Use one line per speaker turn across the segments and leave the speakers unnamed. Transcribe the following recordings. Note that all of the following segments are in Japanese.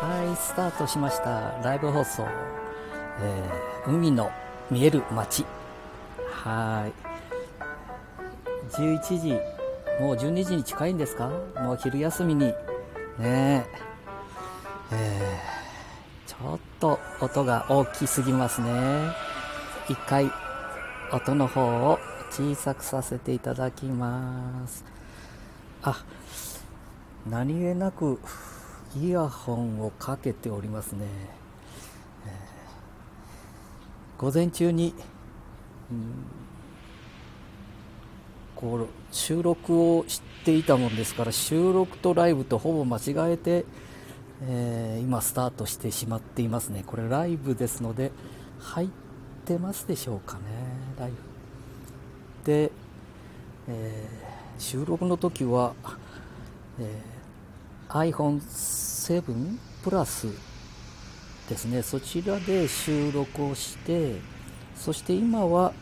はいスタートしました。ライブ放送、えー、海の見える街。はい。11時。もう12時に近いんですか？もう昼休みに。ねえー、ちょっと音が大きすぎますね。一回音の方を小さくさせていただきます。あ何気なくイヤホンをかけておりますね、えー、午前中に、うん、こう収録をしていたもんですから収録とライブとほぼ間違えて、えー、今スタートしてしまっていますね。これライブですので入ってますでしょうかね。ライブ。で、えー、収録の時は、えー iPhone7 プラスですね。そちらで収録をしてそして今は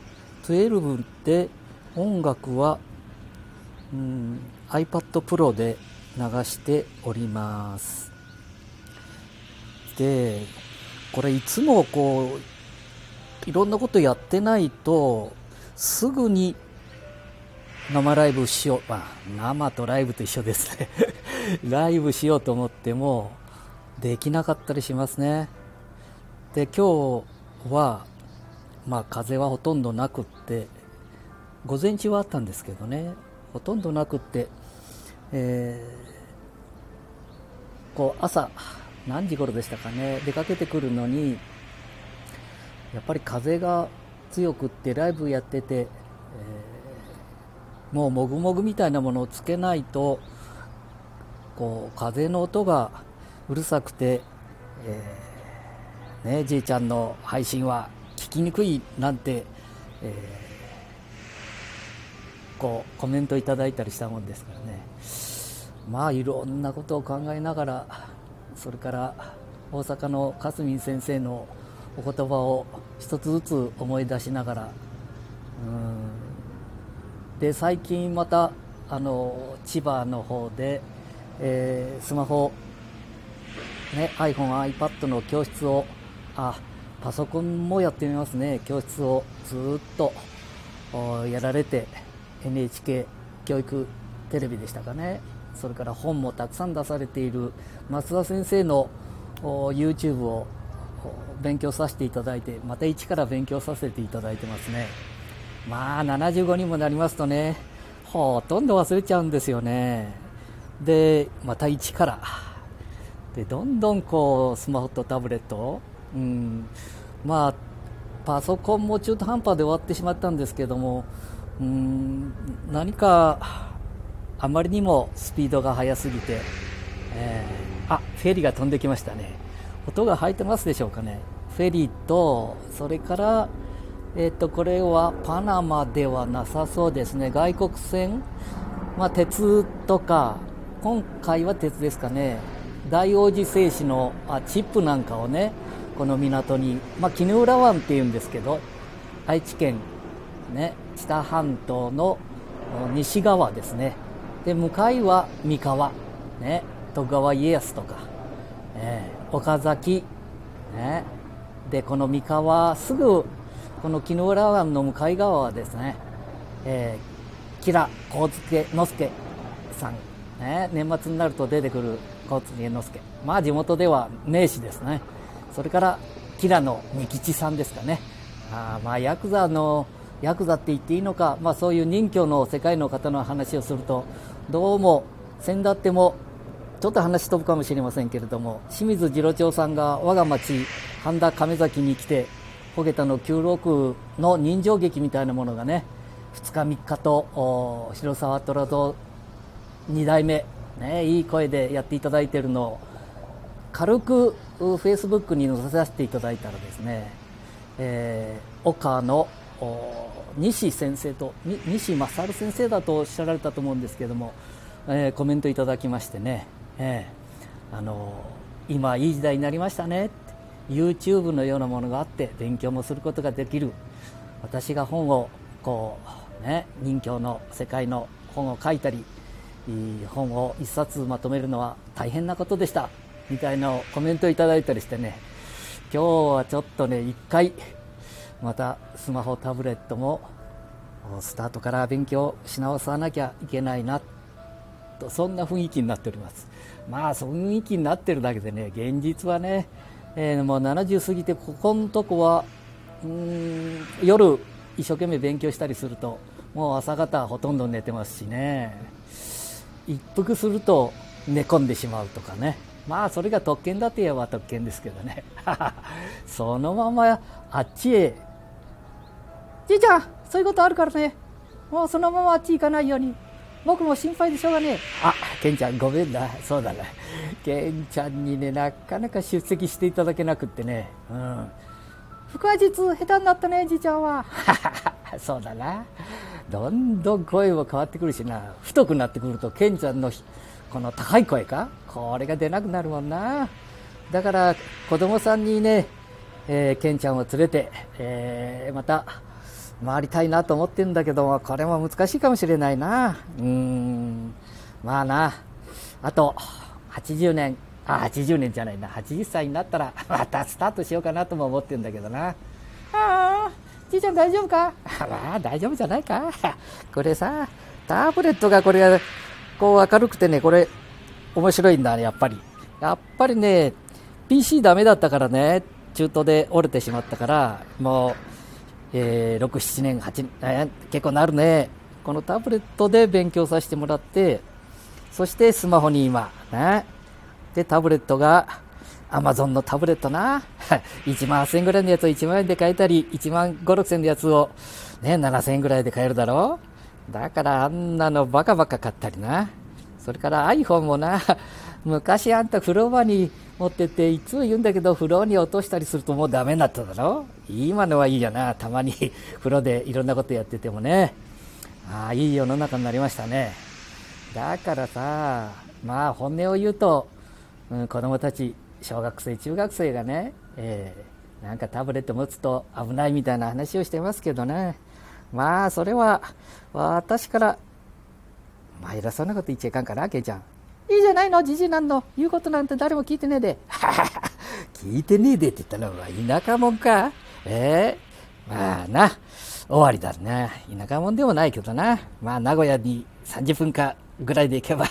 12で音楽は、うん、iPad Pro で流しております。でこれいつもこういろんなことやってないとすぐに生ライブしよう、まあ、生とライブと一緒ですね。ライブしようと思ってもできなかったりしますね。で今日はまあ風はほとんどなくって午前中はあったんですけどね。ほとんどなくって、えー、こう朝何時頃でしたかね。出かけてくるのにやっぱり風が強くってライブやってて、えー、もうもぐもぐみたいなものをつけないとこう風の音がうるさくて、えー、ね、じいちゃんの配信は聞きにくいなんて、えー、こうコメントいただいたりしたもんですからね。まあいろんなことを考えながらそれから大阪のかすみん先生のお言葉を一つずつ思い出しながらうん。で最近またあの千葉の方でえー、スマホ、ね、iPhone、iPad の教室をあパソコンもやってみますね。教室をずっとやられて NHK 教育テレビでしたかね。それから本もたくさん出されている松田先生の YouTube を勉強させていただいてまた一から勉強させていただいてますね。まあ75にもなりますとねほとんど忘れちゃうんですよね。でまた一から。でどんどんこうスマホとタブレットうん、まあパソコンも中途半端で終わってしまったんですけども。うん。何かあまりにもスピードが速すぎて、えー、あフェリーが飛んできましたね。音が入ってますでしょうかね。フェリーとそれからえっ、ー、とこれはパナマではなさそうですね。外国船。まあ、鉄とか今回は鉄ですかね。大王子製紙のあチップなんかをねこの港に、まあ、絹浦湾っていうんですけど愛知県、ね、知多半島の西側ですね。で向かいは三河、ね、徳川家康とか、えー、岡崎、ね、でこの三河すぐこの絹浦湾の向かい側はですね、えー、吉良幸助之助さんね、年末になると出てくる交通家之助まあ地元では名士ですね。それから吉良の仁吉さんですかね。あまあヤクザのヤクザって言っていいのか、まあ、そういう任侠の世界の方の話をするとどうも先だってもちょっと話飛ぶかもしれませんけれども清水次郎長さんが我が町半田亀崎に来てほげたの九六の人情劇みたいなものがね2日3日と広沢虎蔵2代目、ね、いい声でやっていただいているの。を軽くフェイスブックに載せさせていただいたらですね、えー、岡の西先生と西勝先生だとおっしゃられたと思うんですけども、えー、コメントいただきましてね、えー、あの今いい時代になりましたね YouTube のようなものがあって勉強もすることができる。私が本をこうね任教の世界の本を書いたり本を一冊まとめるのは大変なことでした。みたいなコメントいただいたりしてね。今日はちょっとね一回またスマホタブレットもスタートから勉強し直さなきゃいけないなとそんな雰囲気になっております。まあそういう雰囲気になってるだけでね現実はね、えー、もう70過ぎてここのとこはうん夜一生懸命勉強したりするともう朝方ほとんど寝てますしね。一服すると寝込んでしまうとかね。まあそれが特権だと言えば特権ですけどね。そのままあっちへ。じいちゃんそういうことあるからね。もうそのままあっち行かないように。僕も心配でしょうがねえ。あケンちゃんごめんな。そうだなケンちゃんにねなかなか出席していただけなくってね。うん。腹話術下手になったねじいちゃんは。そうだな。どんどん声も変わってくるしな。太くなってくるとケンちゃんのこの高い声か？これが出なくなるもんな。だから子供さんにね、えー、ケンちゃんを連れて、えー、また回りたいなと思ってるんだけどもこれも難しいかもしれないな。うん。まあな。あと80年あ80年じゃないな。80歳になったらまたスタートしようかなとも思ってるんだけどな。ああじいちゃん大丈夫か？まあ大丈夫じゃないか。これさタブレットがこれがこう明るくてねこれ面白いんだねやっぱり。やっぱりね PC ダメだったからね中途で折れてしまったからもう、えー、67年8年、え、結構なるね。このタブレットで勉強させてもらってそしてスマホに今ね。で、タブレットが、アマゾンのタブレットな。1万8000円ぐらいのやつを1万円で買えたり、1万5、6000円のやつをね、7000円ぐらいで買えるだろだからあんなのバカバカ買ったりな。それから iPhone もな、昔あんた風呂場に持ってて、いつも言うんだけど、風呂に落としたりするともうダメになっただろ今のはいいよな。たまに 風呂でいろんなことやっててもね。ああ、いい世の中になりましたね。だからさ、まあ本音を言うと、うん、子供たち小学生中学生がね、えー、なんかタブレット持つと危ないみたいな話をしてますけどね。まあそれは私からまあ偉そうなこと言っちゃいかんかなけいちゃん。いいじゃないのじじいなんの言うことなんて誰も聞いてねえで。聞いてねえでって言ったのは田舎もんか。ええー、まあな終わりだな田舎もんでもないけどな。まあ名古屋に30分かぐらいで行けば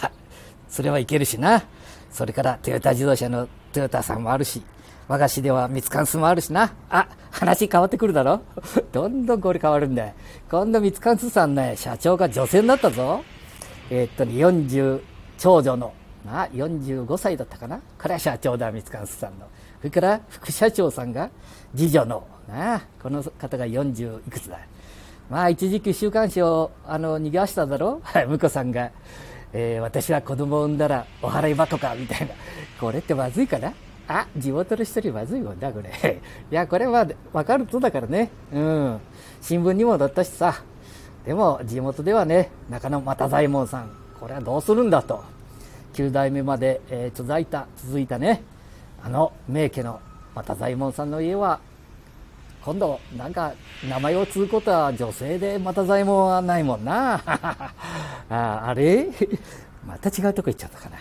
それはいけるしな。それからトヨタ自動車のトヨタさんもあるし、和菓子ではミツカンスもあるしな。あ、話変わってくるだろ どんどんこれ変わるんだよ。今度ミツカンスさんね、社長が女性になったぞ。えー、っとね、40、長女の、な、45歳だったかな。これは社長だ、ミツカンスさんの。それから副社長さんが次女の、な、この方が40いくつだ。まあ一時期週刊誌をあの逃がしただろ 婿さんが。えー、私は子供を産んだらお払い場とかみたいな。これってまずいかな？あ地元の人にまずいもんだこれ。いやこれは分かるとだからね。うん。新聞にも載ったしさ。でも地元ではね中野又左衛門さんこれはどうするんだと。9代目まで、えー、続いた続いたね。あの名家の又左衛門さんの家は今度なんか名前を継ぐことは女性で又左衛門はないもんな。ああれ？また違うとこ行っちゃったかない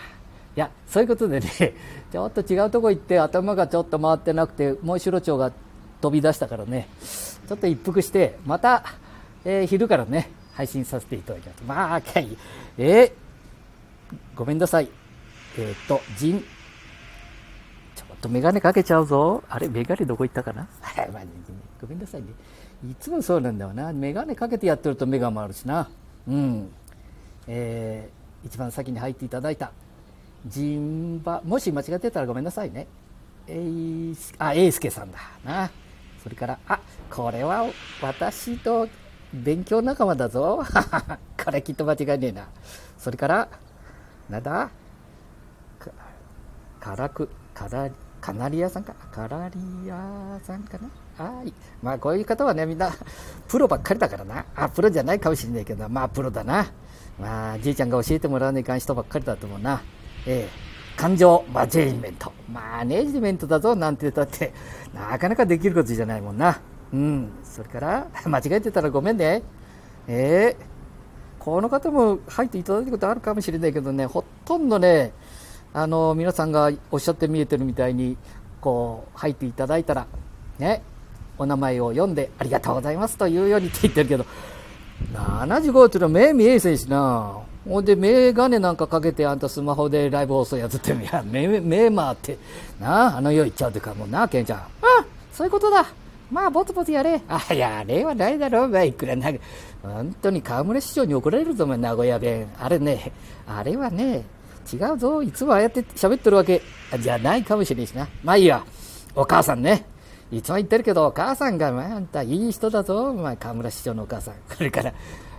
やそういうことでね ちょっと違うとこ行って頭がちょっと回ってなくてもう白鳥が飛び出したからねちょっと一服してまた、えー、昼からね配信させていただきますまあえー、ごめんなさいえっ、と人とメガネかけちゃうぞ。あれ、メガネどこ行ったかな？まあ、ごめんなさいね。いつもそうなんだよな。メガネかけてやってると目が回るしな。うん。えー、一番先に入っていただいた、ジンバ、もし間違ってたらごめんなさいね。えー、あ、エイスケさんだな。それから、あ、これは私と勉強仲間だぞ。これきっと間違いねえな。それから、なんだ？か、からく、からカナリアさんか？カラリアさんかな？はい。まあこういう方はね、みんなプロばっかりだからな。あ、プロじゃないかもしれないけど、まあプロだな。まあじいちゃんが教えてもらわないかん人ばっかりだと思うな。ええ感情マジェジメント。マネジメントだぞなんて言ったって、なかなかできることじゃないもんな。うん。それから、間違えてたらごめんね。ええこの方も入っていただいたことあるかもしれないけどね、ほとんどね、あの皆さんがおっしゃって見えてるみたいにこう入っていただいたらねお名前を読んでありがとうございますというようにって言ってるけど75っていうのは目見えんせんしな。ほんで目鏡なんかかけてあんたスマホでライブ放送やっててもいや目目回ってなああの世行っちゃうというかもうなケンちゃん。あそういうことだ。まあぼつぼつやれ。あやれはないだろ。うがいくらな本当に河村市長に怒られるぞお前名古屋弁。あれねあれはね違うぞ。いつもああやって喋ってるわけじゃないかもしれんしな。まあいいやお母さんね。いつも言ってるけど、お母さんが、まあ、あんたいい人だぞ、まあ、河村市長のお母さん。それから、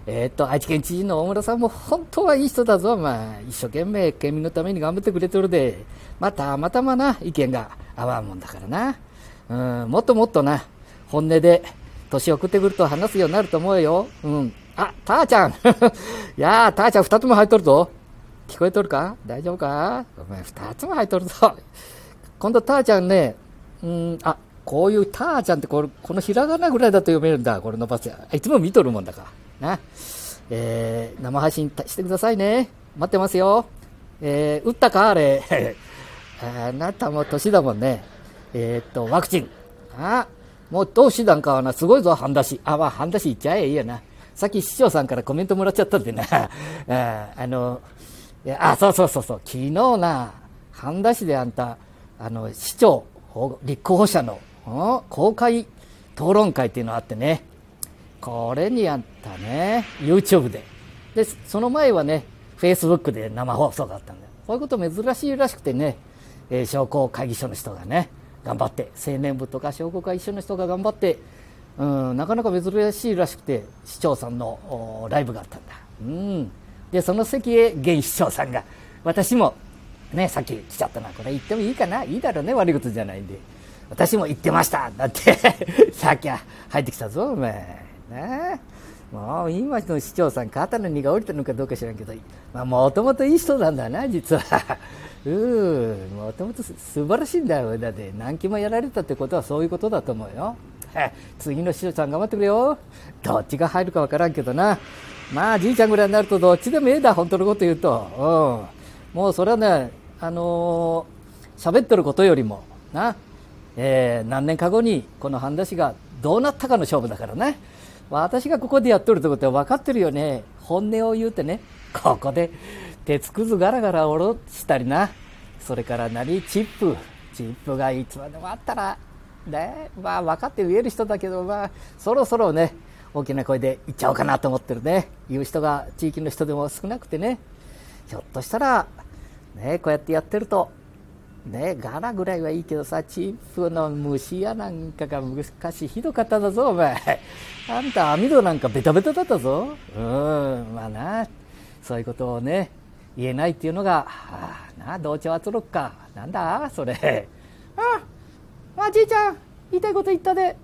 えー、っと、愛知県知事の大村さんも本当はいい人だぞ、まあ、一生懸命県民のために頑張ってくれてるで、まあ、たまたまな、意見が合わんもんだからな。うん、もっともっとな、本音で、年を送ってくると話すようになると思うよ。うん。あ、たーちゃんい やー、たーちゃん二つも入っとるぞ。聞こえとるか？大丈夫か？お前二つも入っとるぞ。今度たーちゃんね、うん、あ、こういうターちゃんってこれ、このひらがなぐらいだと読めるんだ。これ伸ばす。いつも見とるもんだから。な。えー、生配信してくださいね。待ってますよ。えー、打ったかあれ。あなたも年だもんね。えー、っと、ワクチン。あもう投手団かはな、すごいぞ、半出し。あ、まあ、半出しいっちゃえいいやな。さっき市長さんからコメントもらっちゃったんでな。ああの、あ、そうそうそうそう。昨日な、半出しであんた、あの、市長、立候補者の公開討論会っていうのがあってね、これにあったね、YouTube で。で、その前はね、Facebook で生放送だったんだよ。こういうこと珍しいらしくてね、えー、商工会議所の人がね、頑張って、青年部とか商工会議所の人が頑張って、うん、なかなか珍しいらしくて、市長さんのライブがあったんだ。うん。で、その席へ現市長さんが、私も、ね、さっき来ちゃったな、これ言ってもいいかな？いいだろうね、悪いことじゃないんで。私も言ってましただって さっきは入ってきたぞ、お前。ねもう今の市長さん、肩の荷が下りてるのかどうか知らんけど、まあ、もともといい人なんだな、実は。うん、もともと素晴らしいんだよ。だって何期もやられたってことはそういうことだと思うよ。次の市長さん頑張ってくれよ。どっちが入るかわからんけどな。まあ、じいちゃんぐらいになるとどっちでもええだ、本当のこと言うと。うん。もうそれはね、あのー、喋ってることよりも、な、えー、何年か後にこの半田氏がどうなったかの勝負だからね。私がここでやっとるってことは分かってるよね。本音を言うてね。ここで鉄くずガラガラ下ろしたりな。それから何チップ。チップがいつまでもあったらね。まあ分かって言える人だけどまあそろそろね大きな声で言っちゃおうかなと思ってるね。言う人が地域の人でも少なくてね。ひょっとしたらねこうやってやってるとね、ガラぐらいはいいけどさ、チップの虫やなんかが昔ひどかっただぞ、お前。あんた網戸なんかベタベタだったぞ。うん、まあな、そういうことをね、言えないっていうのが、はあ、な、同調圧力か。なんだそれ。あ あ、あじいちゃん、言いたいこと言ったで、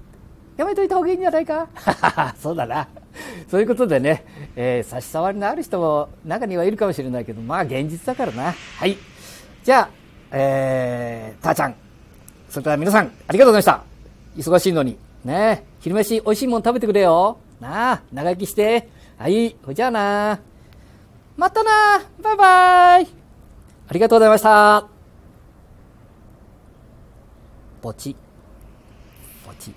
やめといた方がいいんじゃないか。そうだな。そういうことでね、えー、差し障りのある人も中にはいるかもしれないけど、まあ現実だからな。はい。じゃあ、えー、たーちゃん、それから皆さん、ありがとうございました。忙しいのに。ね昼飯美味しいもん食べてくれよ。なあ、長生きして。はい、ほじゃあな。またなバイバイありがとうございました。ポチ。ポチ。